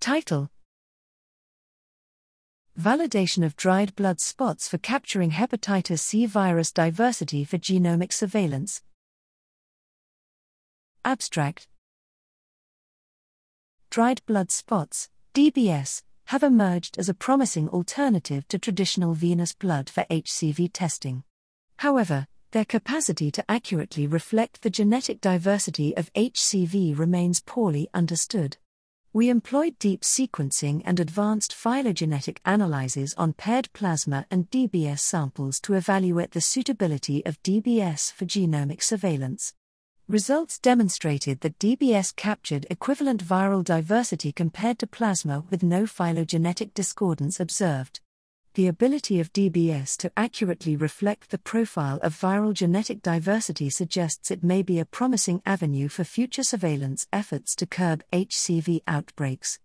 Title Validation of dried blood spots for capturing hepatitis C virus diversity for genomic surveillance. Abstract Dried blood spots, DBS, have emerged as a promising alternative to traditional venous blood for HCV testing. However, their capacity to accurately reflect the genetic diversity of HCV remains poorly understood. We employed deep sequencing and advanced phylogenetic analyses on paired plasma and DBS samples to evaluate the suitability of DBS for genomic surveillance. Results demonstrated that DBS captured equivalent viral diversity compared to plasma with no phylogenetic discordance observed. The ability of DBS to accurately reflect the profile of viral genetic diversity suggests it may be a promising avenue for future surveillance efforts to curb HCV outbreaks.